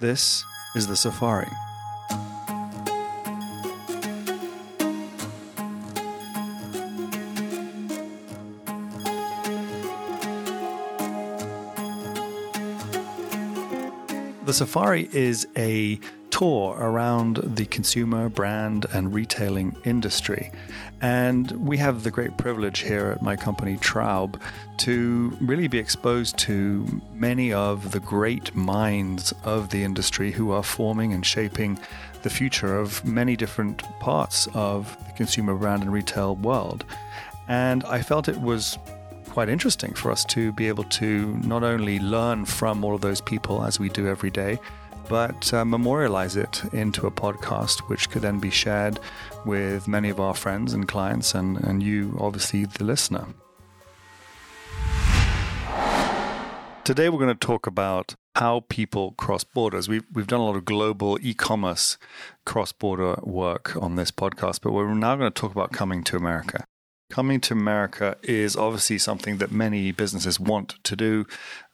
This is the Safari. The Safari is a tour around the consumer, brand, and retailing industry. And we have the great privilege here at my company, Traub, to really be exposed to many of the great minds of the industry who are forming and shaping the future of many different parts of the consumer brand and retail world. And I felt it was quite interesting for us to be able to not only learn from all of those people as we do every day, but uh, memorialize it into a podcast, which could then be shared with many of our friends and clients, and, and you, obviously, the listener. Today, we're going to talk about how people cross borders. We've, we've done a lot of global e commerce cross border work on this podcast, but we're now going to talk about coming to America. Coming to America is obviously something that many businesses want to do,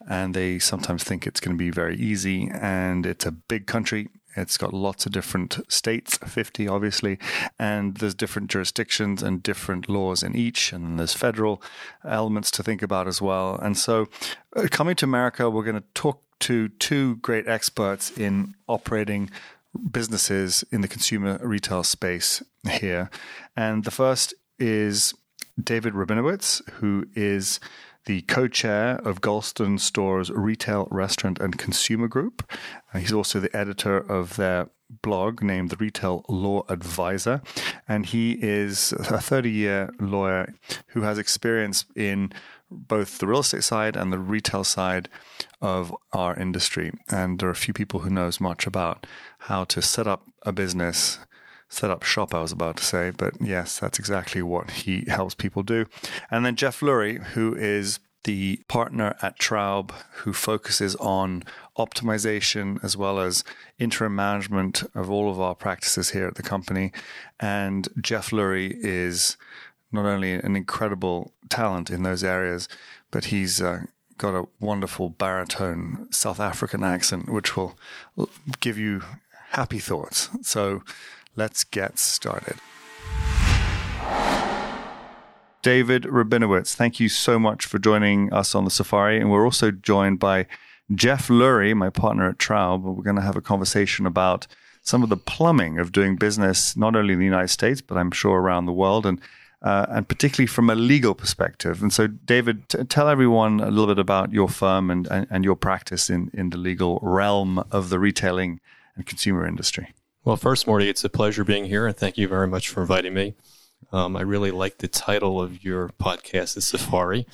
and they sometimes think it's going to be very easy. And it's a big country. It's got lots of different states, 50 obviously, and there's different jurisdictions and different laws in each, and there's federal elements to think about as well. And so, uh, coming to America, we're going to talk to two great experts in operating businesses in the consumer retail space here. And the first is David Rabinowitz, who is the co-chair of Goulston Storrs Retail, Restaurant and Consumer Group. He's also the editor of their blog named the Retail Law Advisor, and he is a 30-year lawyer who has experience in both the real estate side and the retail side of our industry. And there are a few people who knows much about how to set up a business set up shop, I was about to say, but yes, that's exactly what he helps people do. And then Geoff Lurie, who is the partner at Traub who focuses on optimization as well as interim management of all of our practices here at the company. And Geoff Lurie is not only an incredible talent in those areas, but he's uh, got a wonderful baritone South African accent, which will give you happy thoughts. So Let's get started. David Rabinowitz, thank you so much for joining us on the safari. And we're also joined by Geoff Lurie, my partner at Traub. We're going to have a conversation about some of the plumbing of doing business, not only in the United States, but I'm sure around the world, and uh, and particularly from a legal perspective. And so, David, t- tell everyone a little bit about your firm and, and, and your practice in, in the legal realm of the retailing and consumer industry. Well, first, Morty, it's a pleasure being here, and thank you very much for inviting me. Um, I really like the title of your podcast, The Safari.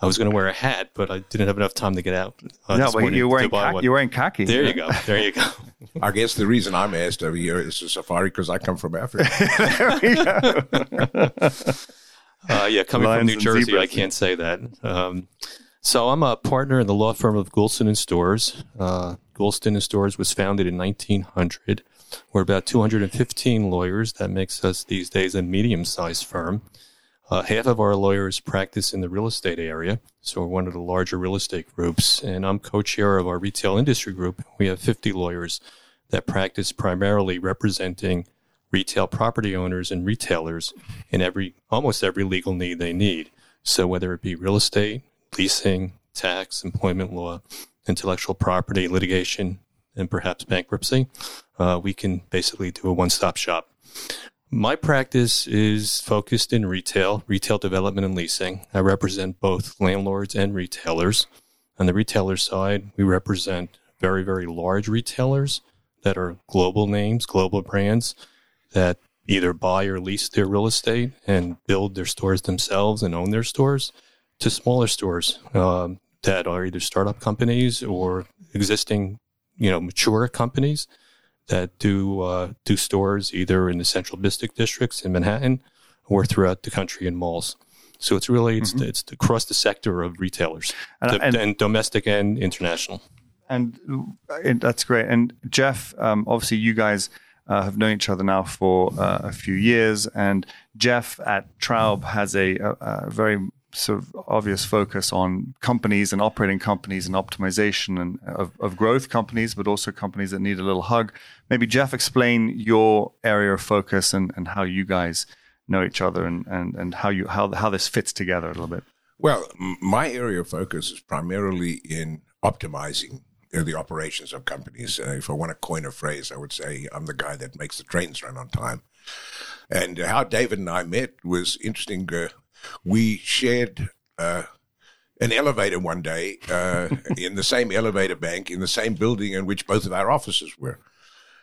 I was going to wear a hat, but I didn't have enough time to get out. Uh, no, but you're wearing, khaki, you're wearing khaki. There you go. There you go. I guess the reason I'm asked every year is the safari because I come from Africa. uh, yeah, coming Lions from New Jersey, zebras. I can't say that. Um, so I'm a partner in the law firm of Goulston and Storrs. Uh, Goulston and Storrs was founded in 1900. We're about 215 lawyers. That makes us these days a medium sized firm. Uh, half of our lawyers practice in the real estate area, so we're one of the larger real estate groups. And I'm co chair of our retail industry group. We have 50 lawyers that practice primarily representing retail property owners and retailers in every almost every legal need they need. So whether it be real estate, leasing, tax, employment law, intellectual property, litigation, and perhaps bankruptcy, uh, we can basically do a one stop shop. My practice is focused in retail, retail development and leasing. I represent both landlords and retailers. On the retailer side, we represent very, very large retailers that are global names, global brands that either buy or lease their real estate and build their stores themselves and own their stores to smaller stores um, that are either startup companies or existing you know mature companies that do uh, do stores either in the central business districts in Manhattan or throughout the country in malls. So it's really it's mm-hmm. it's across the sector of retailers, and, and, and domestic and international. And, and, that's great. And Geoff, um, obviously, you guys uh, have known each other now for uh, a few years, and Geoff at Traub has a, a, a, very sort of obvious focus on companies and operating companies and optimization and of, of growth companies, but also companies that need a little hug. Maybe Geoff, explain your area of focus and, and how you guys know each other and, and, and how you how how this fits together a little bit. Well, my area of focus is primarily in optimizing the operations of companies. Uh, if I want to coin a phrase, I would say I'm the guy that makes the trains run on time. And how David and I met was interesting. Uh, we shared uh, an elevator one day uh, in the same elevator bank in the same building in which both of our offices were.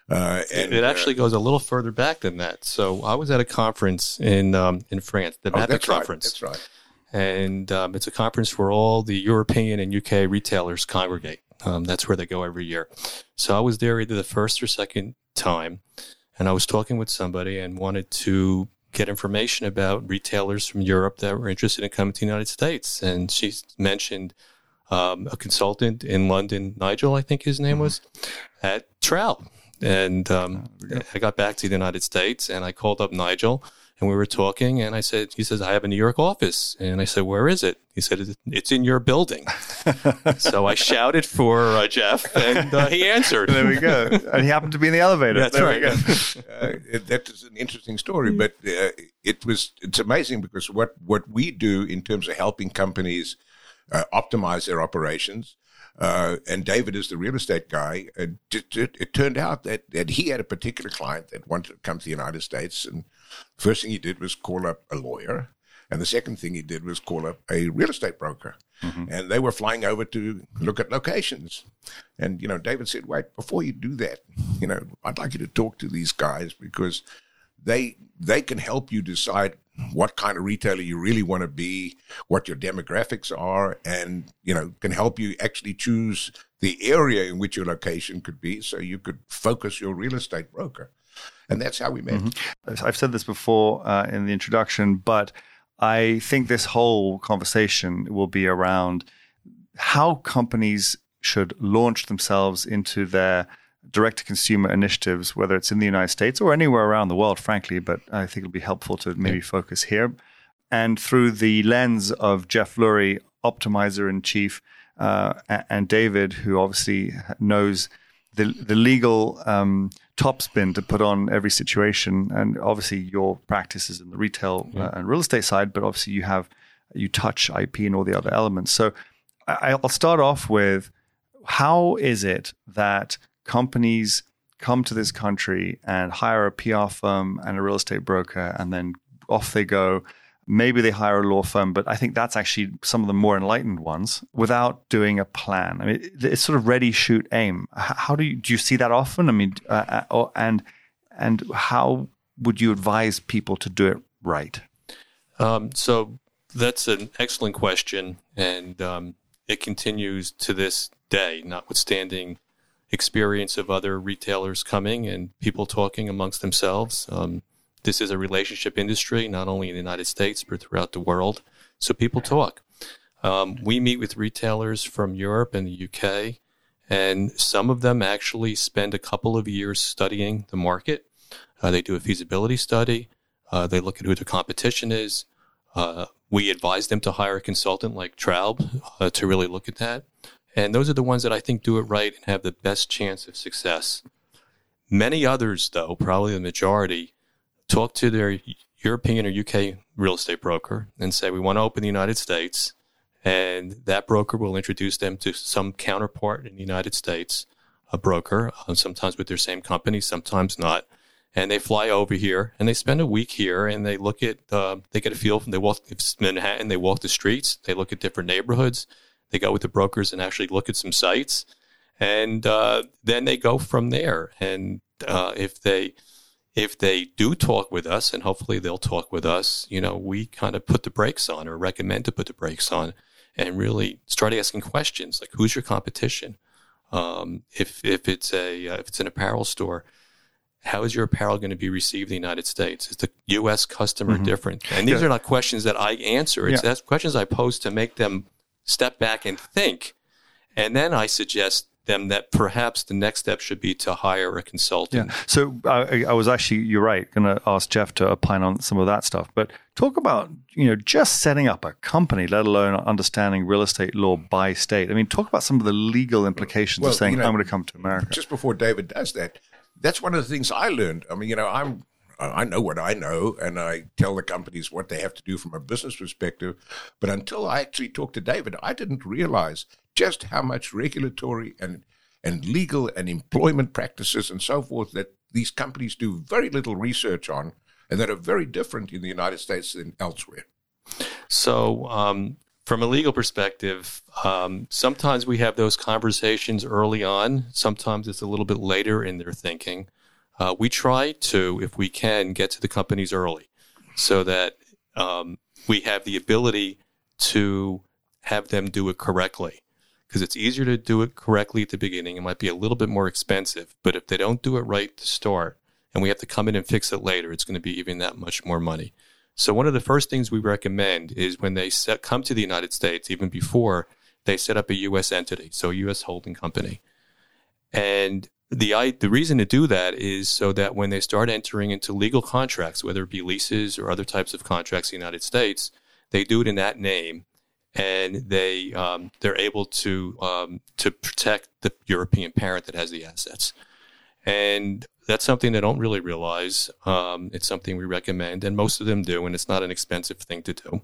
Uh, and, it actually uh, goes a little further back than that. So I was at a conference in um, in France, the oh, conference. Right, that's right. And um, it's a conference where all the European and UK retailers congregate. Um, that's where they go every year. So I was there either the first or second time, and I was talking with somebody and wanted to get information about retailers from Europe that were interested in coming to the United States. And she mentioned um, a consultant in London, Nigel, I think his name mm-hmm. was, at Traub. And um, I got back to the United States and I called up Nigel and we were talking and I said, he says, I have a New York office. And I said, where is it? He said, it's in your building. so I shouted for uh, Geoff and uh, he answered. there we go. And he happened to be in the elevator. That's there right. uh, that is an interesting story, but uh, it was, it's amazing because what, what we do in terms of helping companies uh, optimize their operations, uh, and David is the real estate guy. It, it, it, turned out that, that he had a particular client that wanted to come to the United States, and First thing he did was call up a lawyer. And the second thing he did was call up a real estate broker. Mm-hmm. And they were flying over to look at locations. And, you know, David said, wait, before you do that, you know, I'd like you to talk to these guys because they they can help you decide what kind of retailer you really want to be, what your demographics are, and you know can help you actually choose the area in which your location could be, so you could focus your real estate broker and that's how we met. Mm-hmm. I've said this before uh, in the introduction, but I think this whole conversation will be around how companies should launch themselves into their direct to consumer initiatives, whether it's in the United States or anywhere around the world, frankly. But I think it'll be helpful to maybe yeah. focus here. And through the lens of Geoff Lurie, optimizer in chief, uh, and David, who obviously knows the the legal um, topspin to put on every situation. And obviously, your practice is in the retail yeah. uh, and real estate side, but obviously, you have you touch IP and all the other elements. So, I, I'll start off with how is it that companies come to this country and hire a PR firm and a real estate broker, and then off they go Maybe they hire a law firm, but I think that's actually some of the more enlightened ones without doing a plan. I mean, it's sort of ready, shoot, aim. How do you do you see that often? I mean, uh, uh and and how would you advise people to do it right? Um, so that's an excellent question, and um, it continues to this day, notwithstanding experience of other retailers coming and people talking amongst themselves. Um, this is a relationship industry, not only in the United States, but throughout the world. So people talk. Um, we meet with retailers from Europe and the UK, and some of them actually spend a couple of years studying the market. Uh, they do a feasibility study. Uh, they look at who the competition is. Uh, we advise them to hire a consultant like Traub uh, to really look at that. And those are the ones that I think do it right and have the best chance of success. Many others, though, probably the majority, talk to their European or UK real estate broker and say, we want to open the United States. And that broker will introduce them to some counterpart in the United States, a broker, uh, sometimes with their same company, sometimes not. And they fly over here and they spend a week here and they look at, uh, they get a feel from, they walk, Manhattan, they walk the streets, they look at different neighborhoods, they go with the brokers and actually look at some sites. And uh, then they go from there. And uh, if they, if they do talk with us, and hopefully they'll talk with us, you know, we kind of put the brakes on or recommend to put the brakes on and really start asking questions like, who's your competition? Um, if, if it's a, uh, if it's an apparel store, how is your apparel going to be received in the United States? Is the U.S. customer mm-hmm. different? And these yeah. are not questions that I answer. It's yeah. questions I pose to make them step back and think. And then I suggest them that perhaps the next step should be to hire a consultant. Yeah. So I, I was actually, you're right, going to ask Geoff to opine on some of that stuff. But talk about, you know, just setting up a company, let alone understanding real estate law by state. I mean, talk about some of the legal implications well, of saying, you know, I'm going to come to America. Just before David does that, that's one of the things I learned. I mean, you know, I'm I know what I know, and I tell the companies what they have to do from a business perspective. But until I actually talked to David, I didn't realize just how much regulatory and and legal and employment practices and so forth that these companies do very little research on, and that are very different in the United States than elsewhere. So, um, from a legal perspective, um, sometimes we have those conversations early on. Sometimes it's a little bit later in their thinking. Uh, we try to, if we can, get to the companies early so that um, we have the ability to have them do it correctly. Because it's easier to do it correctly at the beginning. It might be a little bit more expensive, but if they don't do it right to start and we have to come in and fix it later, it's going to be even that much more money. So one of the first things we recommend is when they set, come to the United States, even before they set up a U.S. entity, so a U.S. holding company. And the I, the reason to do that is so that when they start entering into legal contracts, whether it be leases or other types of contracts in the United States, they do it in that name, and they um, they're able to um, to protect the European parent that has the assets, and that's something they don't really realize. Um, it's something we recommend, and most of them do, and it's not an expensive thing to do.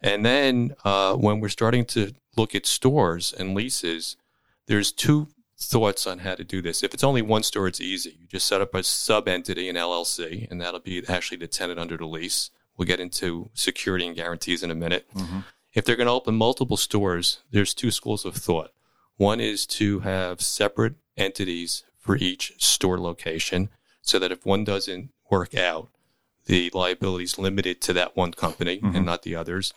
And then uh, when we're starting to look at stores and leases, there's two thoughts on how to do this. If it's only one store, it's easy. You just set up a sub entity, an LLC, and that'll be actually the tenant under the lease. We'll get into security and guarantees in a minute. Mm-hmm. If they're going to open multiple stores, there's two schools of thought. One is to have separate entities for each store location so that if one doesn't work out, the liability is limited to that one company mm-hmm. and not the others.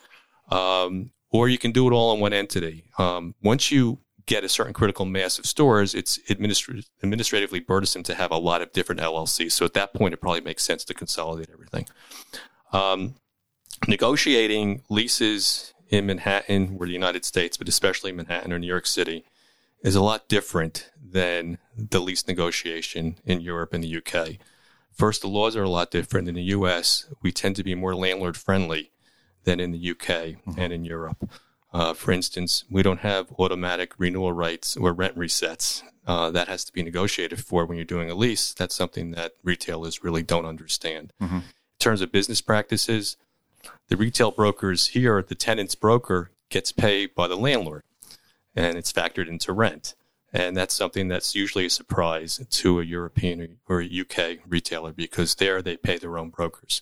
Um, or you can do it all in one entity. Um, once you get a certain critical mass of stores, it's administra- administratively burdensome to have a lot of different LLCs. So at that point, it probably makes sense to consolidate everything. Um, negotiating leases in Manhattan or the United States, but especially Manhattan or New York City, is a lot different than the lease negotiation in Europe and the UK. First, the laws are a lot different. In the US, we tend to be more landlord friendly than in the UK mm-hmm. and in Europe. Uh, for instance, we don't have automatic renewal rights or rent resets. Uh, that has to be negotiated for when you're doing a lease. That's something that retailers really don't understand. Mm-hmm. In terms of business practices, the retail brokers here, the tenant's broker gets paid by the landlord and it's factored into rent. And that's something that's usually a surprise to a European or a UK retailer because there they pay their own brokers.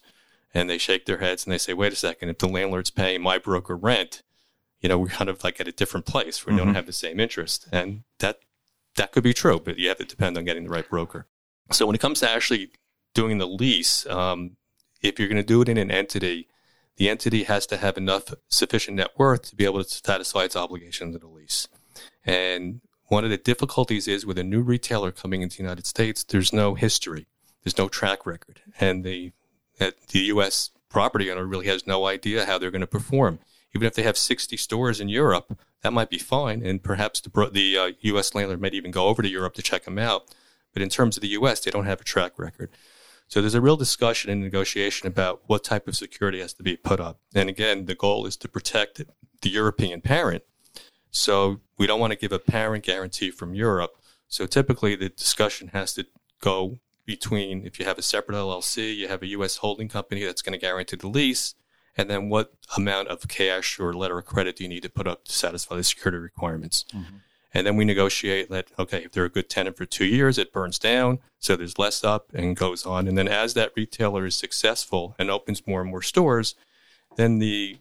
And they shake their heads and they say, wait a second, if the landlord's paying my broker rent, you know, we're kind of like at a different place. We mm-hmm. don't have the same interest. And that that could be true, but you have to depend on getting the right broker. So when it comes to actually doing the lease, um, if you're going to do it in an entity, the entity has to have enough sufficient net worth to be able to satisfy its obligations in the lease. And one of the difficulties is with a new retailer coming into the United States, there's no history, there's no track record, and the the U.S. property owner really has no idea how they're going to perform even if they have 60 stores in Europe, that might be fine. And perhaps the, the uh, U.S. landlord might even go over to Europe to check them out. But in terms of the U.S., they don't have a track record. So there's a real discussion and negotiation about what type of security has to be put up. And again, the goal is to protect the European parent. So we don't want to give a parent guarantee from Europe. So typically the discussion has to go between if you have a separate LLC, you have a U.S. holding company that's going to guarantee the lease, and then what amount of cash or letter of credit do you need to put up to satisfy the security requirements. Mm-hmm. And then we negotiate that, okay, if they're a good tenant for two years, it burns down. So there's less up and goes on. And then as that retailer is successful and opens more and more stores, then the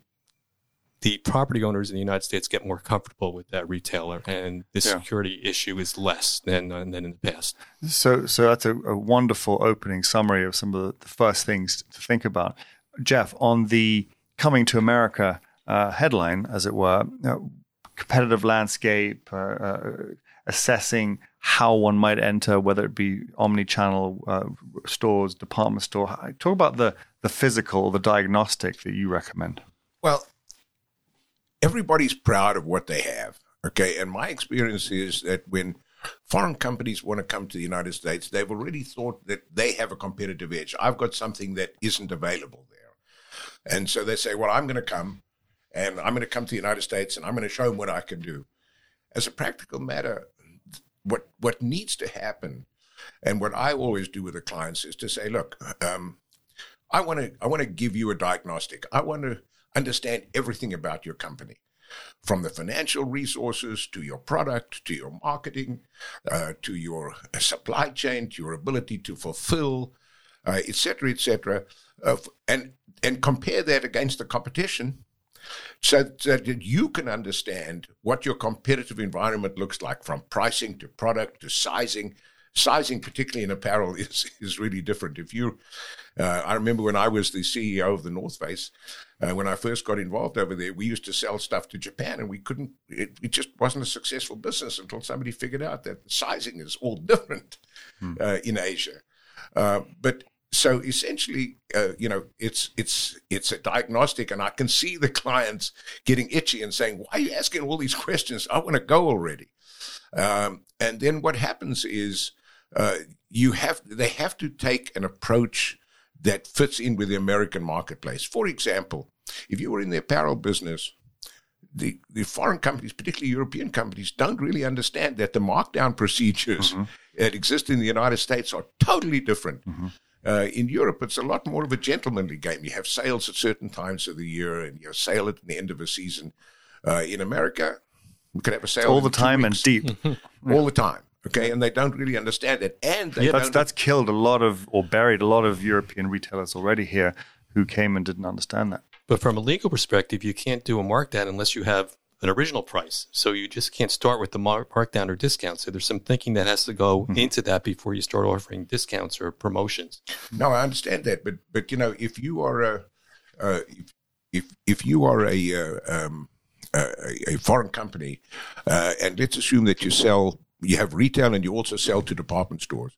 the property owners in the United States get more comfortable with that retailer, and the yeah. security issue is less than uh, than in the past. So, so that's a, a wonderful opening summary of some of the first things to think about. Geoff, on the coming to America uh, headline, as it were, uh, competitive landscape, uh, uh, assessing how one might enter, whether it be omni-channel uh, stores, department store. Talk about the the physical, the diagnostic that you recommend. Well, everybody's proud of what they have. Okay, and my experience is that when foreign companies want to come to the United States, they've already thought that they have a competitive edge. I've got something that isn't available there. And so they say, well, I'm going to come and I'm going to come to the United States and I'm going to show them what I can do. As a practical matter, what, what needs to happen and what I always do with the clients is to say, look, um, I want to I want to give you a diagnostic. I want to understand everything about your company from the financial resources to your product to your marketing uh, to your supply chain to your ability to fulfill etc uh, etc et uh, and and compare that against the competition so that you can understand what your competitive environment looks like from pricing to product to sizing sizing particularly in apparel is is really different if you uh, I remember when I was the CEO of the North Face, uh, when I first got involved over there, we used to sell stuff to Japan, and we couldn't. It, it just wasn't a successful business until somebody figured out that the sizing is all different hmm. uh, in Asia. Uh, but so essentially, uh, you know, it's it's it's a diagnostic, and I can see the clients getting itchy and saying, "Why are you asking all these questions? I want to go already." Um, and then what happens is uh, you have they have to take an approach that fits in with the American marketplace. For example, if you were in the apparel business, the, the foreign companies, particularly European companies, don't really understand that the markdown procedures mm-hmm. that exist in the United States are totally different. Mm-hmm. Uh, in Europe, it's a lot more of a gentlemanly game. You have sales at certain times of the year, and you have sale at the end of a season. Uh, in America, we could have a sale all the time and deep, all the time. Okay, and they don't really understand it, and yeah, that's that's killed a lot of or buried a lot of European retailers already here who came and didn't understand that. But from a legal perspective, you can't do a markdown unless you have an original price. So you just can't start with the markdown or discount. So there's some thinking that has to go mm-hmm. into that before you start offering discounts or promotions. No, I understand that, but but you know, if you are a uh, if, if if you are a uh, um, a, a, foreign company, uh, and let's assume that you sell you have retail and you also sell to department stores.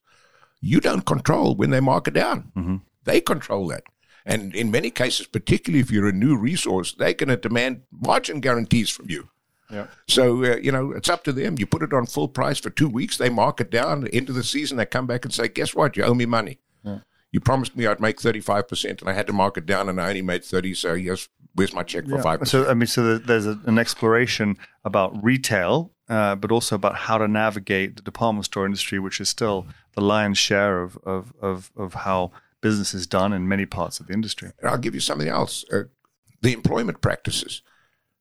You don't control when they mark it down. Mm-hmm. They control that. And in many cases, particularly if you're a new resource, they're going to demand margin guarantees from you. Yeah. So, uh, you know, it's up to them. You put it on full price for two weeks, they mark it down. Into the season, they come back and say, guess what? You owe me money. Yeah. You promised me I'd make 35%, and I had to mark it down, and I only made 30 So, yes, where's my check for yeah. 5 So, I mean, so there's a, an exploration about retail uh, but also about how to navigate the department store industry, which is still the lion's share of, of, of, of how business is done in many parts of the industry. And I'll give you something else uh, the employment practices.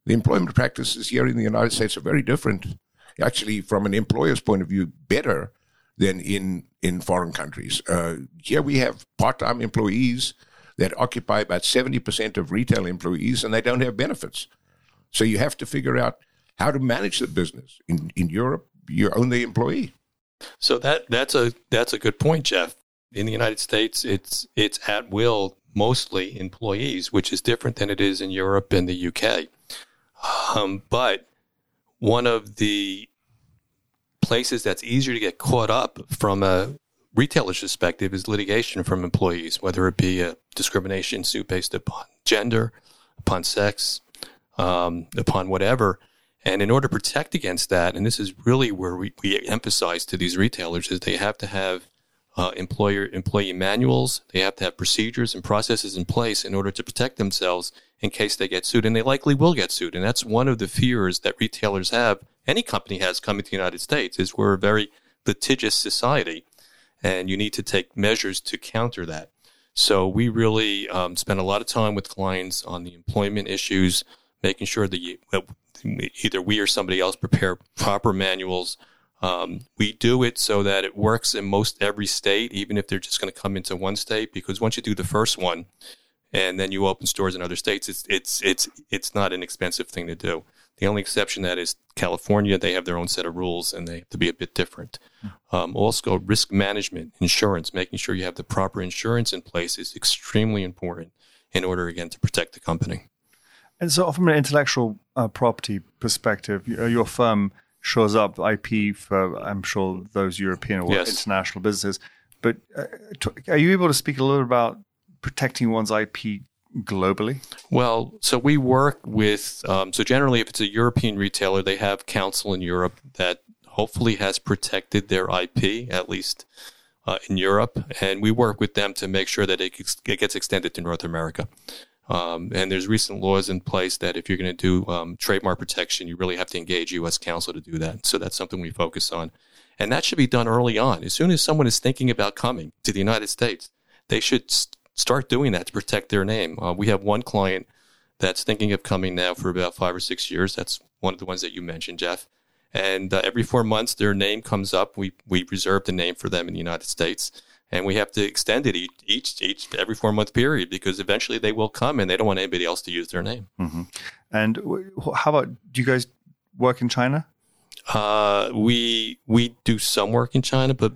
The employment practices here in the United States are very different, actually, from an employer's point of view, better than in, in foreign countries. Uh, here we have part time employees that occupy about 70% of retail employees and they don't have benefits. So you have to figure out how to manage the business. In in Europe, you own the employee. So that that's a that's a good point, Geoff. In the United States, it's it's at will mostly employees, which is different than it is in Europe and the UK. Um, but one of the places that's easier to get caught up from a retailer's perspective is litigation from employees, whether it be a discrimination suit based upon gender, upon sex, um, upon whatever. And in order to protect against that, and this is really where we, we emphasize to these retailers, is they have to have uh, employer employee manuals. They have to have procedures and processes in place in order to protect themselves in case they get sued, and they likely will get sued. And that's one of the fears that retailers have. Any company has coming to the United States is we're a very litigious society, and you need to take measures to counter that. So we really um, spend a lot of time with clients on the employment issues, making sure that you, either we or somebody else prepare proper manuals. Um, we do it so that it works in most every state, even if they're just going to come into one state. Because once you do the first one, and then you open stores in other states, it's it's it's it's not an expensive thing to do. The only exception that is California. They have their own set of rules, and they have to be a bit different. Um, also, risk management, insurance, making sure you have the proper insurance in place is extremely important in order again to protect the company. And so, from an intellectual uh, property perspective, your firm shows up IP for, I'm sure, those European or yes. international businesses. But uh, are you able to speak a little about protecting one's IP globally? Well, so we work with, um, so generally, if it's a European retailer, they have counsel in Europe that hopefully has protected their IP, at least uh, in Europe. And we work with them to make sure that it, it gets extended to North America. Um, and there's recent laws in place that if you're going to do um, trademark protection, you really have to engage U.S. counsel to do that. So that's something we focus on. And that should be done early on. As soon as someone is thinking about coming to the United States, they should st- start doing that to protect their name. Uh, we have one client that's thinking of coming now for about five or six years. That's one of the ones that you mentioned, Geoff. And uh, every four months, their name comes up. We we reserve the name for them in the United States, and we have to extend it each each, each every four month period because eventually they will come, and they don't want anybody else to use their name. Mm-hmm. And how about do you guys work in China? Uh, we we do some work in China, but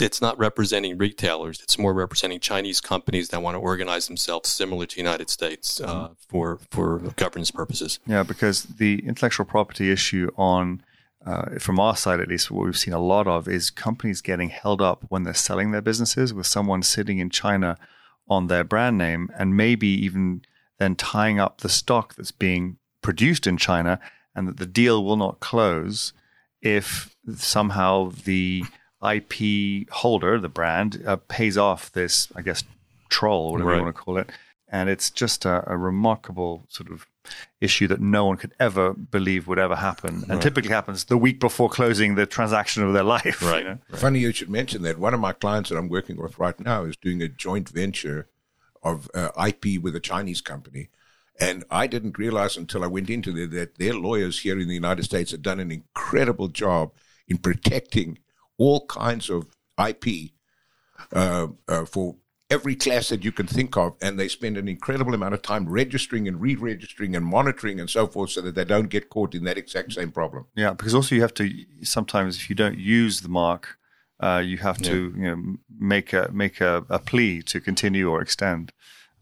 it's not representing retailers. It's more representing Chinese companies that want to organize themselves similar to the United States uh, mm-hmm. for for governance purposes. Yeah, because the intellectual property issue on uh, from our side at least, what we've seen a lot of is companies getting held up when they're selling their businesses with someone sitting in China on their brand name and maybe even then tying up the stock that's being produced in China and that the deal will not close if somehow the IP holder, the brand, uh, pays off this, I guess, troll, whatever right. you want to call it. And it's just a, a, remarkable sort of issue that no one could ever believe would ever happen. And right. typically happens the week before closing the transaction of their life. Right. You know? right. Funny you should mention that. One of my clients that I'm working with right now is doing a joint venture of uh, IP with a Chinese company. And I didn't realize until I went into there that their lawyers here in the United States have done an incredible job in protecting all kinds of IP uh, uh, for every class that you can think of, and they spend an incredible amount of time registering and re-registering and monitoring and so forth, so that they don't get caught in that exact same problem. Yeah, because also you have to sometimes if you don't use the mark, uh, you have to yeah. you know make a make a, a plea to continue or extend.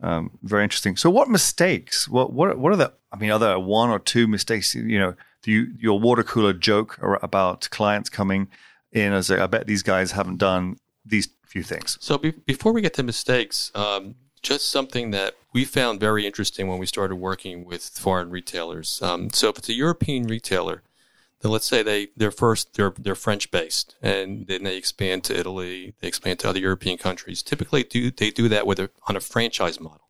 Um, very interesting. So, what mistakes? What what what are the? I mean, are there one or two mistakes? You know, you your water cooler joke about clients coming? in as I bet these guys haven't done these few things. So be- before we get to mistakes, um, just something that we found very interesting when we started working with foreign retailers. Um, so if it's a European retailer, then let's say they they're first they're they're French based, and then they expand to Italy, they expand to other European countries. Typically, do they do that with a, on a franchise model,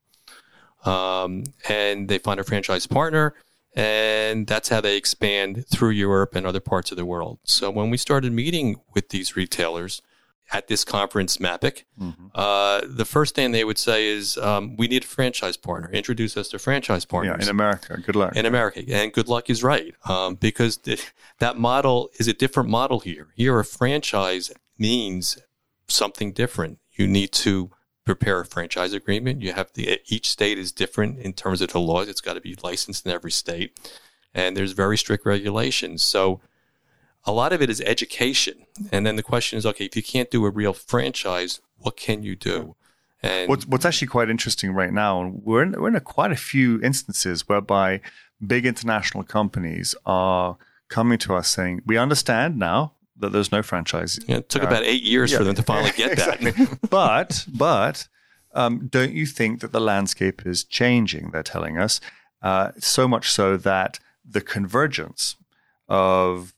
um, and they find a franchise partner and that's how they expand through Europe and other parts of the world. So when we started meeting with these retailers at this conference, MAPIC, mm-hmm. uh, the first thing they would say is, um, "We need a franchise partner. Introduce us to franchise partners." Yeah, in America, good luck. In America, and good luck is right um, because the, that model is a different model here. Here, a franchise means something different. You need to prepare a franchise agreement. You have the each state is different in terms of the laws. It's got to be licensed in every state, and there's very strict regulations. So a lot of it is education, and then the question is, okay, if you can't do a real franchise, what can you do? And what's, what's actually quite interesting right now, and we're in, we're in a, quite a few instances whereby big international companies are coming to us saying, "We understand now that there's no franchise. Yeah, it took uh, about eight years yeah, for them to finally get exactly. that. but but um, don't you think that the landscape is changing? They're telling us uh, so much so that the convergence of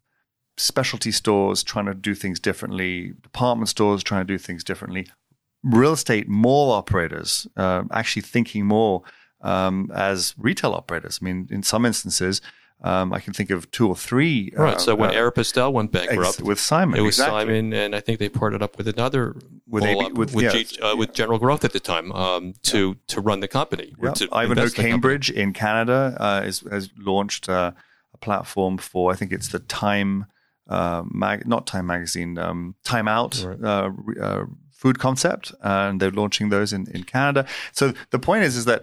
specialty stores trying to do things differently, department stores trying to do things differently, real estate mall operators uh, actually thinking more um, as retail operators. I mean, in some instances um, I can think of two or three. Right. Uh, so when uh, Aéropostale went bankrupt ex- with Simon, it was exactly. Simon, and I think they partnered up with another with, AB, with, with, yeah. G, uh, with, General Growth at the time um, to yeah. to run the company. Yeah. Ivanhoe Cambridge in Canada uh, is, has launched uh, a platform for I think it's the Time, uh, mag, not Time magazine, um, Time Out. Right. food concept, and they're launching those in, in Canada. So the point is, is that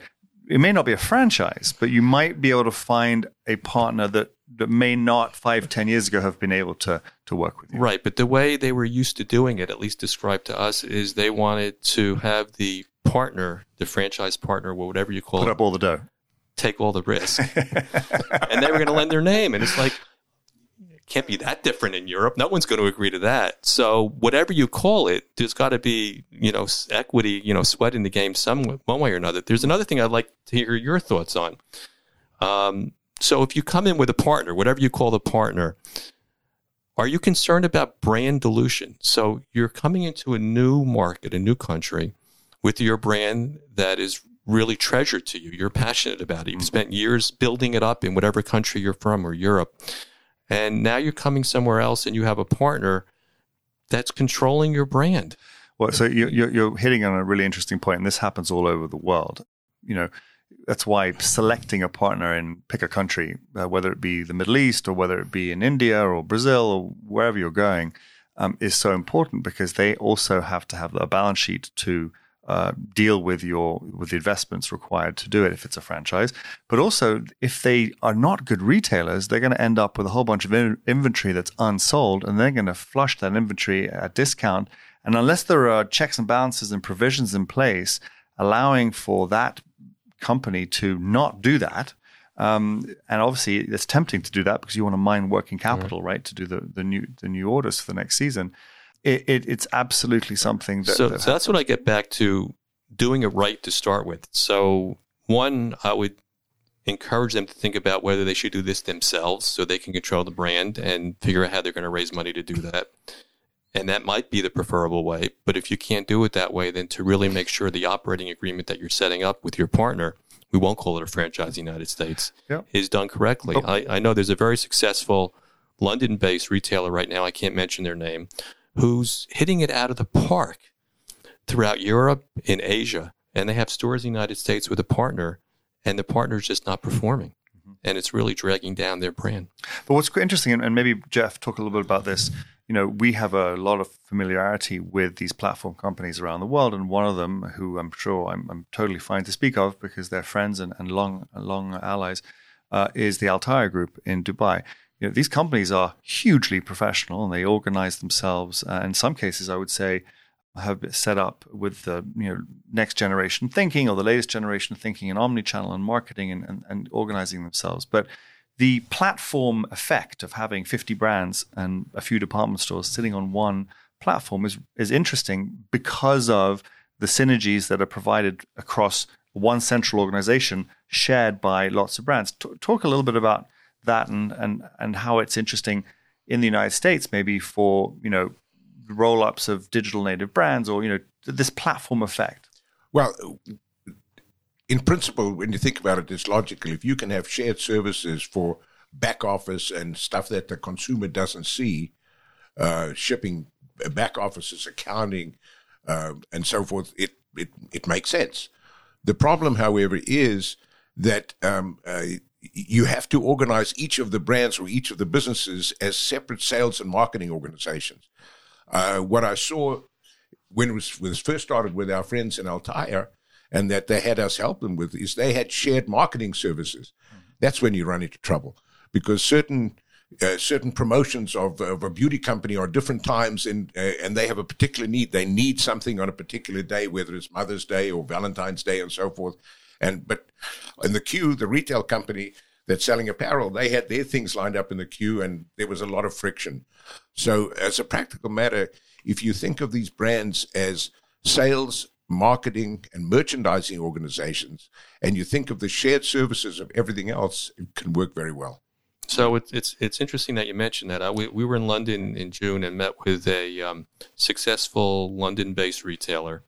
it may not be a franchise, but you might be able to find a partner that that may not five, ten years ago have been able to to work with you. Right, but the way they were used to doing it, at least described to us, is they wanted to have the partner, the franchise partner, whatever you call Put it, up all the dough, take all the risk, and they were going to lend their name, and it's like can't be that different in Europe. No one's going to agree to that. So whatever you call it, there's got to be, you know, equity, you know, sweat in the game some one way or another. There's another thing I'd like to hear your thoughts on. Um, so if you come in with a partner, whatever you call the partner, are you concerned about brand dilution? So you're coming into a new market, a new country with your brand that is really treasured to you. You're passionate about it. You've mm-hmm. spent years building it up in whatever country you're from or Europe. And now you're coming somewhere else and you have a partner that's controlling your brand. Well, so you're, you're hitting on a really interesting point, and this happens all over the world. You know, that's why selecting a partner in pick a country, uh, whether it be the Middle East or whether it be in India or Brazil or wherever you're going, um, is so important because they also have to have a balance sheet to uh, deal with your with the investments required to do it if it's a franchise. But also, if they are not good retailers, they're going to end up with a whole bunch of in- inventory that's unsold, and they're going to flush that inventory at discount. And unless there are checks and balances and provisions in place allowing for that company to not do that. Um, and obviously, it's tempting to do that because you want to mine working capital, right, to do the, the new the new orders for the next season. It, it, it's absolutely something that. So, that so that's what I get back to doing it right to start with. So, one, I would encourage them to think about whether they should do this themselves so they can control the brand and figure out how they're going to raise money to do that. And that might be the preferable way. But if you can't do it that way, then to really make sure the operating agreement that you're setting up with your partner, we won't call it a franchise in the United States, yeah. is done correctly. Oh. I, I know there's a very successful London based retailer right now, I can't mention their name, who's hitting it out of the park throughout Europe, in Asia. And they have stores in the United States with a partner, and the partner's just not performing mm-hmm. and it's really dragging down their brand. But what's interesting, and maybe Geoff talk a little bit about this you know, we have a lot of familiarity with these platform companies around the world, and one of them, who I'm sure I'm, I'm totally fine to speak of because they're friends and, and long long allies, uh, is the Al Tayer Group in Dubai. You know, these companies are hugely professional, and they organize themselves. Uh, in some cases, I would say, have set up with the you know next generation thinking or the latest generation thinking in omni-channel and marketing and, and, and organizing themselves, but the platform effect of having 50 brands and a few department stores sitting on one platform is, is interesting because of the synergies that are provided across one central organization shared by lots of brands. T- talk a little bit about that and, and, and how it's interesting in the United States, maybe for, you know, roll ups of digital native brands or, you know, this platform effect. Well, in principle, when you think about it, it's logical. If you can have shared services for back office and stuff that the consumer doesn't see, uh, shipping, uh, back offices, accounting, uh, and so forth, it, it, it makes sense. The problem, however, is that um, uh, you have to organize each of the brands or each of the businesses as separate sales and marketing organizations. Uh, what I saw when it was, was first started with our friends in Al Tayer and that they had us help them with is they had shared marketing services. That's when you run into trouble because certain uh, certain promotions of, of, a beauty company are different times in, uh, and they have a particular need. They need something on a particular day, whether it's Mother's Day or Valentine's Day and so forth. And but in the queue, the retail company that's selling apparel, they had their things lined up in the queue, and there was a lot of friction. So, as a practical matter, if you think of these brands as sales marketing and merchandising organizations, and you think of the shared services of everything else, it can work very well. So it's it's, it's interesting that you mentioned that. We we were in London in June and met with a um, successful London-based retailer.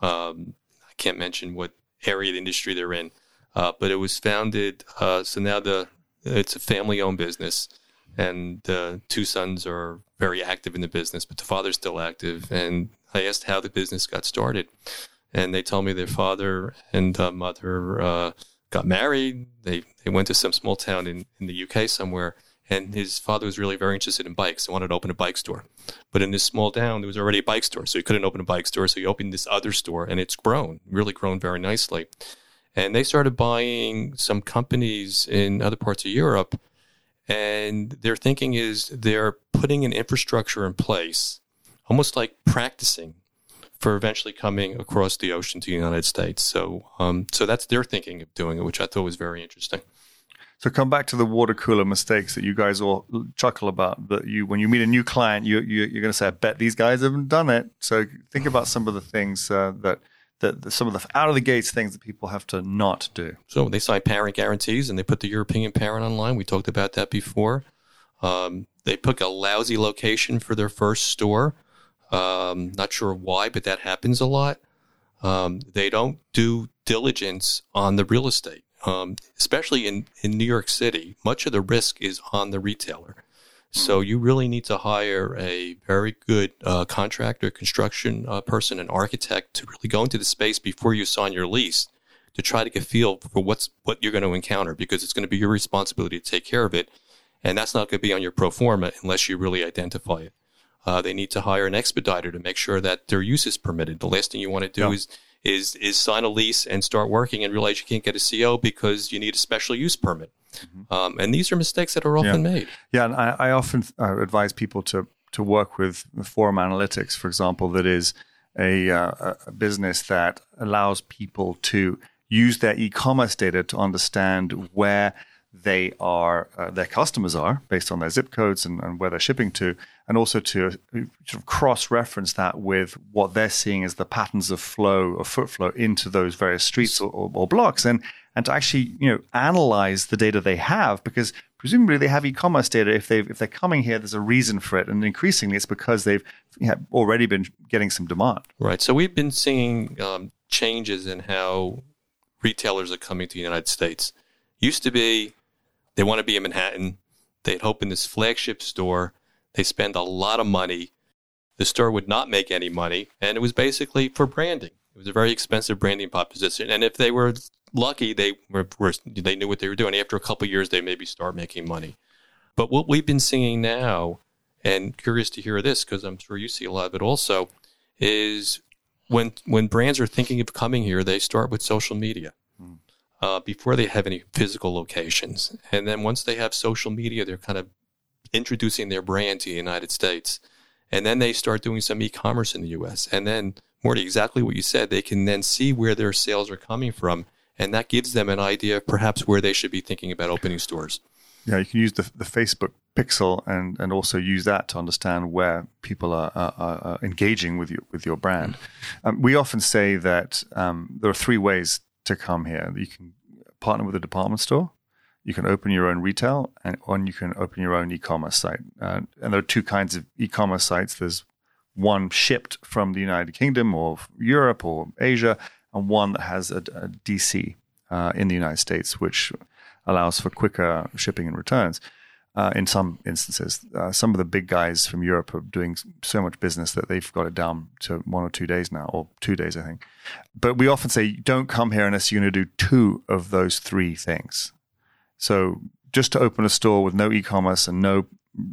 Um, I can't mention what area of the industry they're in, uh, but it was founded. Uh, so now the it's a family-owned business, and the two sons are very active in the business, but the father's still active. And I asked how the business got started, and they told me their father and uh, mother got married. They they went to some small town in, in the UK somewhere, and his father was really very interested in bikes and wanted to open a bike store. But in this small town, there was already a bike store, so he couldn't open a bike store. So he opened this other store, and it's grown, really grown very nicely. And they started buying some companies in other parts of Europe, and their thinking is they're putting an infrastructure in place almost like practicing for eventually coming across the ocean to the United States. So, um, so that's their thinking of doing it, which I thought was very interesting. So come back to the water cooler mistakes that you guys all chuckle about. That you, when you meet a new client, you, you are going to say, "I bet these guys haven't done it." So think about some of the things uh, that that some of the out of the gates things that people have to not do. So they sign parent guarantees and they put the European parent online. We talked about that before. Um, they pick a lousy location for their first store. Um, not sure why, but that happens a lot. Um, they don't do diligence on the real estate, um, especially in, in New York City. Much of the risk is on the retailer. So you really need to hire a very good uh, contractor, construction uh, person, an architect to really go into the space before you sign your lease to try to get feel for what's what you're going to encounter because it's going to be your responsibility to take care of it, and that's not going to be on your pro forma unless you really identify it. Uh, they need to hire an expediter to make sure that their use is permitted. The last thing you want to do yeah. is is is sign a lease and start working and realize you can't get a CO because you need a special use permit. Mm-hmm. Um, and these are mistakes that are often yeah. made. Yeah, and I, I often uh, advise people to to work with Forum Analytics, for example, that is a, uh, a business that allows people to use their e-commerce data to understand where they are uh, their customers are based on their zip codes and, and, where they're shipping to and also to sort of cross-reference that with what they're seeing as the patterns of flow of foot flow into those various streets or, or, blocks and and to actually you know analyze the data they have because presumably they have e-commerce data. If they if they're coming here there's a reason for it. And increasingly it's because they've already been getting some demand. Right. So we've been seeing um, changes in how retailers are coming to the united states. Used to be they want to be in manhattan. They'd open this flagship store they spend a lot of money the store would not make any money and it was basically for branding it was a very expensive branding proposition and if they were lucky they were, were they knew what they were doing. After a couple years, they maybe start making money. But what we've been seeing now, and curious to hear this because I'm sure you see a lot of it also, is when when brands are thinking of coming here, they start with social media. Hmm. Uh, before they have any physical locations. And then once they have social media, they're kind of introducing their brand to the United States. And then they start doing some e commerce in the US. And then, Morty, exactly what you said, they can then see where their sales are coming from and that gives them an idea of perhaps where they should be thinking about opening stores. Yeah, you can use the, the Facebook pixel and, and also use that to understand where people are, are, are engaging with you with your brand. Um, we often say that um, there are three ways to come here. You can partner with a department store, you can open your own retail, and or you can open your own e-commerce site. Uh, and there are two kinds of e-commerce sites. There's one shipped from the United Kingdom or Europe or Asia, and one that has a, a DC uh, in the United States, which allows for quicker shipping and returns. Uh, in some instances, uh, some of the big guys from Europe are doing so much business that they've got it down to one or two days now, or two days, I think. But we often say, don't come here unless you're going to do two of those three things. So just to open a store with no e-commerce and no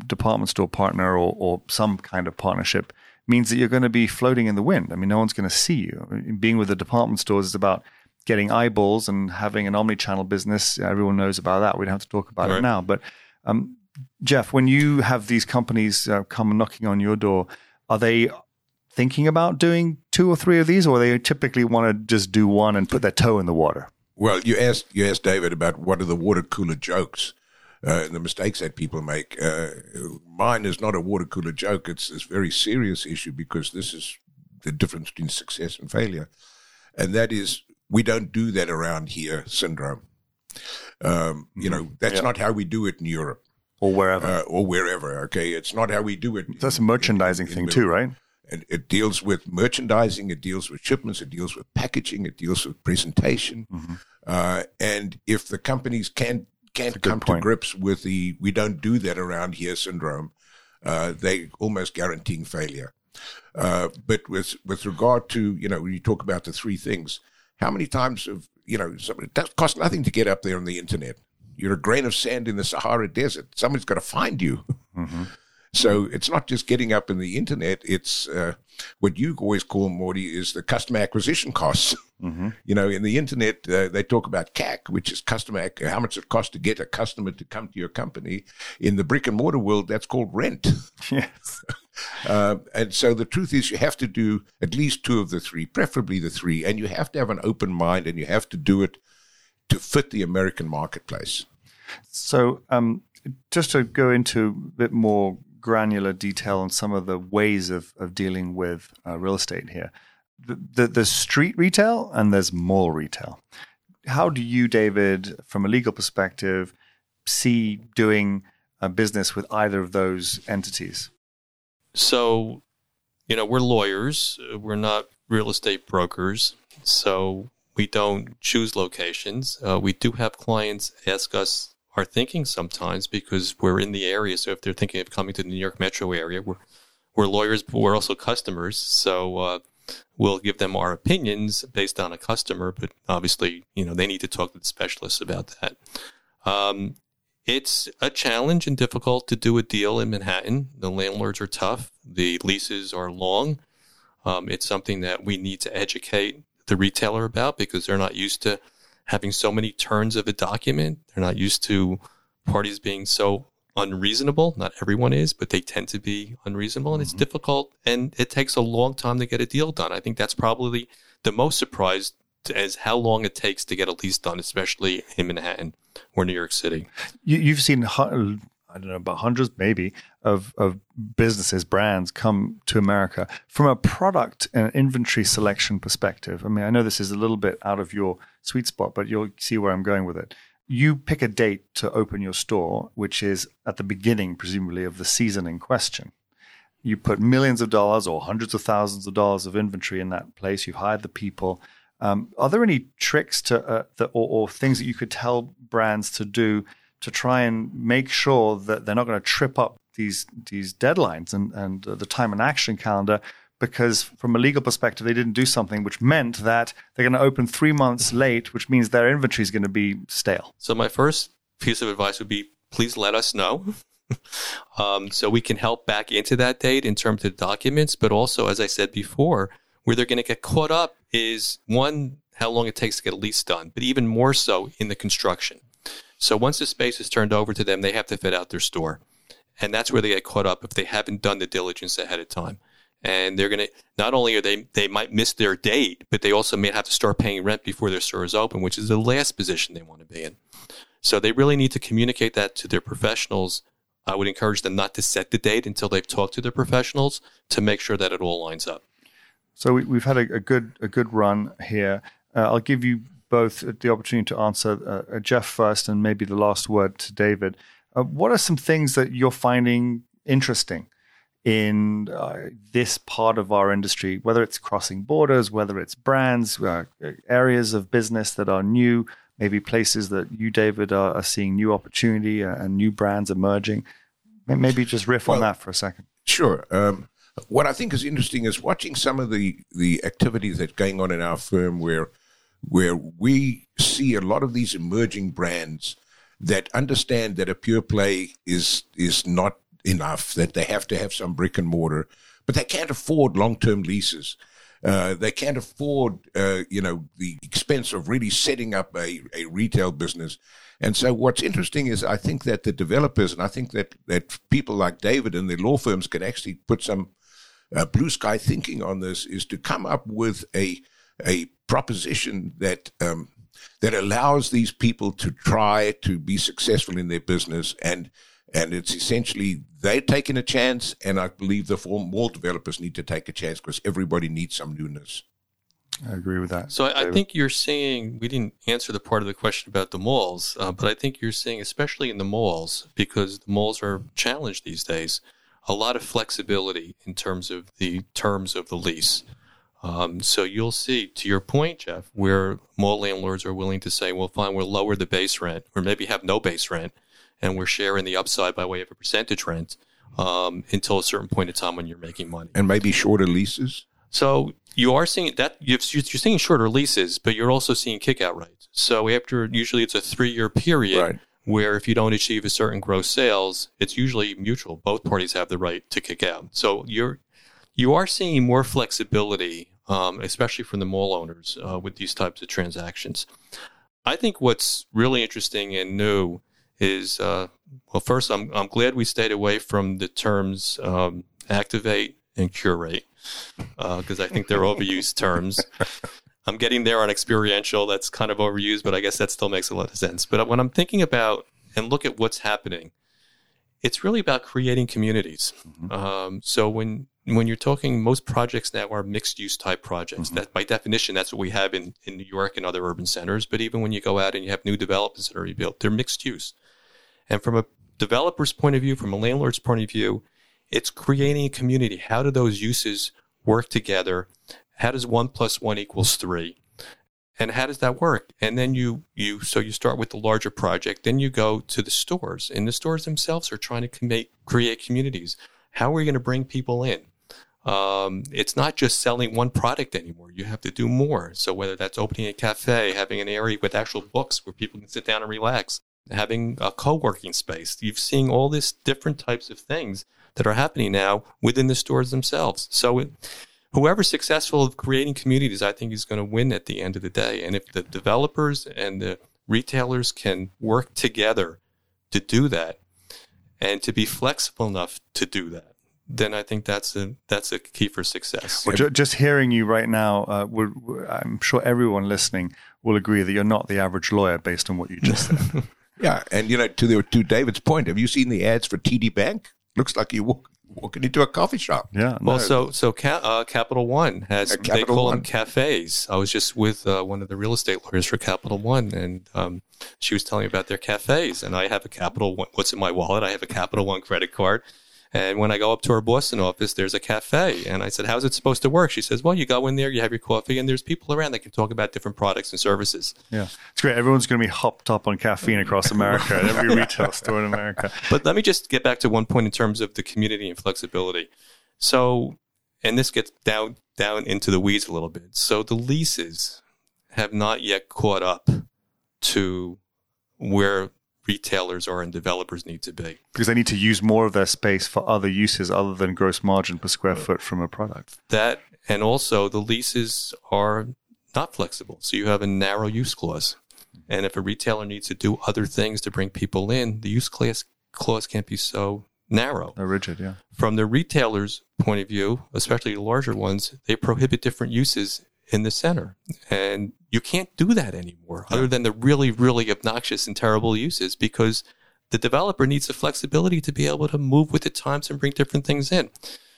department store partner or, or some kind of partnership means that you're going to be floating in the wind. I mean, no one's going to see you. Being with the department stores is about getting eyeballs and having an omni-channel business. Everyone knows about that. We don't have to talk about right. it now. But um, Geoff, when you have these companies uh, come knocking on your door, are they thinking about doing two or three of these, or they typically want to just do one and put their toe in the water? Well, you asked you asked David about what are the water cooler jokes uh, the mistakes that people make. Uh, mine is not a water cooler joke. It's a very serious issue because this is the difference between success and failure. And that is, we don't do that around here syndrome. Um, you know, that's yeah. not how we do it in Europe. Or wherever. Uh, or wherever, okay? It's not how we do it. That's a merchandising in, in, in thing too, right? And it deals with merchandising, it deals with shipments, it deals with packaging, it deals with presentation. Mm-hmm. Uh, and if the companies can't can't come point. to grips with the we don't do that around here syndrome, uh, they almost guaranteeing failure. Uh, but with with regard to you know when you talk about the three things, how many times have you know it does cost nothing to get up there on the internet. You're a grain of sand in the Sahara Desert. Somebody's got to find you. Mm-hmm. So it's not just getting up in the internet. It's uh, what you always call Morty is the customer acquisition costs. Mm-hmm. You know, in the internet, uh, they talk about CAC, which is customer how much it costs to get a customer to come to your company. In the brick and mortar world, that's called rent. Yes. uh, and so the truth is, you have to do at least two of the three, preferably the three, and you have to have an open mind, and you have to do it to fit the American marketplace. So, um, just to go into a bit more granular detail on some of the ways of, of dealing with uh, real estate here. The, the, there's street retail and there's mall retail. How do you, David, from a legal perspective, see doing uh, business with either of those entities? So, you know, we're lawyers, we're not real estate brokers. So we don't choose locations. Uh, we do have clients ask us our thinking sometimes because we're in the area. So if they're thinking of coming to the New York metro area, we're, we're lawyers, but we're also customers. So, uh, we'll give them our opinions based on a customer, but obviously, you know, they need to talk to the specialists about that. Um, it's a challenge and difficult to do a deal in Manhattan. The landlords are tough. The leases are long. Um, it's something that we need to educate the retailer about because they're not used to having so many turns of a document. They're not used to parties being so unreasonable. Not everyone is, but they tend to be unreasonable and mm-hmm. it's difficult and it takes a long time to get a deal done. I think that's probably the most surprised as how long it takes to get a lease done, especially in Manhattan or New York City. You, have seen, I don't know, about hundreds maybe of, of businesses, brands come to America from a product and inventory selection perspective. I mean, I know this is a little bit out of your sweet spot, but you'll see where I'm going with it you pick a date to open your store, which is at the beginning, presumably, of the season in question. You put millions of dollars or hundreds of thousands of dollars of inventory in that place. You've hired the people. Um, are there any tricks to uh, or, or, things that you could tell brands to do to try and make sure that they're not going to trip up these these deadlines and and uh, the time and action calendar because from a legal perspective, they didn't do something which meant that they're going to open three months late, which means their inventory is going to be stale. So my first piece of advice would be please let us know. um, so we can help back into that date in terms of documents, but also, as I said before, where they're going to get caught up is one, how long it takes to get a lease done, but even more so in the construction. So once the space is turned over to them, they have to fit out their store. And that's where they get caught up if they haven't done the diligence ahead of time and they're going to not only are they they might miss their date, but they also may have to start paying rent before their store is open, which is the last position they want to be in. So they really need to communicate that to their professionals. I would encourage them not to set the date until they've talked to their professionals to make sure that it all lines up. So we, have had a, a, good a good run here. Uh, I'll give you both the opportunity to answer uh, Geoff first, and maybe the last word to David. Uh, what are some things that you're finding interesting? in uh, this part of our industry, whether it's crossing borders, whether it's brands, uh, areas of business that are new, maybe places that you, David, are, are seeing new opportunity uh, and new brands emerging. Maybe just riff well, on that for a second. Sure. Um, what I think is interesting is watching some of the, the activities that's going on in our firm where where we see a lot of these emerging brands that understand that a pure play is is not enough that they have to have some brick and mortar, but they can't afford long term leases. Uh, they can't afford, uh, you know, the expense of really setting up a, a retail business. And so what's interesting is I think that the developers and I think that, that people like David and the law firms can actually put some uh, blue sky thinking on this is to come up with a, a proposition that, um, that allows these people to try to be successful in their business and and it's essentially they're taking a chance, and I believe the mall developers need to take a chance because everybody needs some newness. I agree with that. So I, I, think you're seeing, we didn't answer the part of the question about the malls, uh, but I think you're seeing, especially in the malls, because the malls are challenged these days, a lot of flexibility in terms of the terms of the lease. Um, so you'll see, to your point, Geoff, where mall landlords are willing to say, well, fine, we'll lower the base rent, or maybe have no base rent, and we're sharing the upside by way of a percentage rent um, until a certain point in time when you're making money. And maybe shorter leases. So you are seeing that you're seeing shorter leases, but you're also seeing kickout rates. So after usually it's a three year period. Right. Where if you don't achieve a certain gross sales, it's usually mutual. Both parties have the right to kick out. So you're you are seeing more flexibility, um, especially from the mall owners uh, with these types of transactions. I think what's really interesting and new is uh, well, first, I'm, I'm glad we stayed away from the terms um, activate and curate because uh, I think they're overused terms. I'm getting there on experiential. That's kind of overused, but I guess that still makes a lot of sense. But when I'm thinking about and look at what's happening, it's really about creating communities. Mm-hmm. Um, so when when you're talking, most projects now are mixed use type projects. Mm-hmm. That by definition, that's what we have in, in New York and other urban centers. But even when you go out and you have new developments that are rebuilt, they're mixed use. And from a developer's point of view, from a landlord's point of view, it's creating a community. How do those uses work together? How does one plus one equals three? And how does that work? And then you, you, so you start with the larger project, then you go to the stores and the stores themselves are trying to make, create communities. How are we going to bring people in? Um, it's not just selling one product anymore. You have to do more. So whether that's opening a cafe, having an area with actual books where people can sit down and relax, having a co-working space, you've seen all these different types of things that are happening now within the stores themselves. So it, whoever's successful of creating communities, I think is going to win at the end of the day. And if the developers and the retailers can work together to do that and to be flexible enough to do that, then I think that's a that's a key for success. Well, just hearing you right now, uh, we're, we're, I'm sure everyone listening will agree that you're not the average lawyer based on what you just said. yeah, and you know, to the, to David's point, have you seen the ads for TD Bank? Looks like you walk, walking into a coffee shop. Yeah. Well, so so Ca- uh, Capital One has Capital they call One. them cafes. I was just with uh, one of the real estate lawyers for Capital One, and um, she was telling me about their cafes. And I have a Capital One. What's in my wallet? I have a Capital One credit card. And when I go up to our Boston office, there's a cafe. And I said, How's it supposed to work? She says, Well, you go in there, you have your coffee, and there's people around that can talk about different products and services. Yeah. It's great. Everyone's going to be hopped up on caffeine across America at every retail store in America. But let me just get back to one point in terms of the community and flexibility. So, and this gets down, down into the weeds a little bit. So the leases have not yet caught up to where retailers are and developers need to be. Because they need to use more of their space for other uses other than gross margin per square foot from a product. That, and also the leases are not flexible. So you have a narrow use clause. And if a retailer needs to do other things to bring people in, the use clause, clause can't be so narrow. They're rigid, yeah. From the retailer's point of view, especially the larger ones, they prohibit different uses in the center. And you can't do that anymore, other than the really, really obnoxious and terrible uses, because the developer needs the flexibility to be able to move with the times and bring different things in.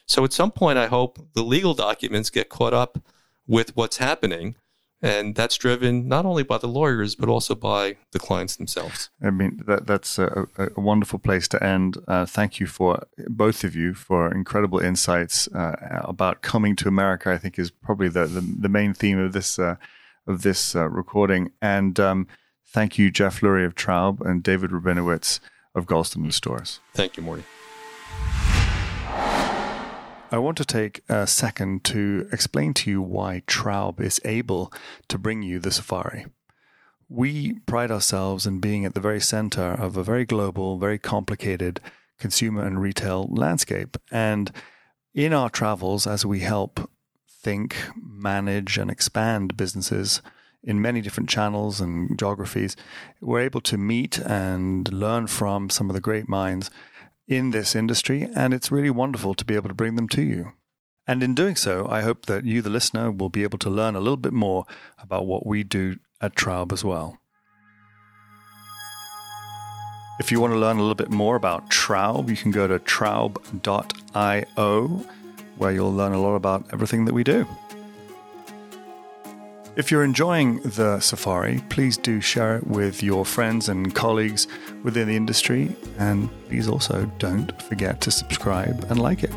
So at some point, I hope the legal documents get caught up with what's happening and that's driven not only by the lawyers but also by the clients themselves. I mean, that, that's a, a, wonderful place to end. Uh, thank you for both of you for incredible insights uh, about coming to America. I think is probably the the, the main theme of this uh, of this uh, recording. And um, thank you, Geoff Lurie of Traub and David Rabinowitz of Goulston Storrs. Thank you, Morty. I want to take a second to explain to you why Traub is able to bring you the safari. We pride ourselves in being at the very center of a very global, very complicated consumer and retail landscape. And in our travels, as we help think, manage, and expand businesses in many different channels and geographies, we're able to meet and learn from some of the great minds in this industry, and it's really wonderful to be able to bring them to you. And in doing so, I hope that you, the listener, will be able to learn a little bit more about what we do at Traub as well. If you want to learn a little bit more about Traub, you can go to traub.io, where you'll learn a lot about everything that we do. If you're enjoying the safari, please do share it with your friends and colleagues within the industry. And please also don't forget to subscribe and like it.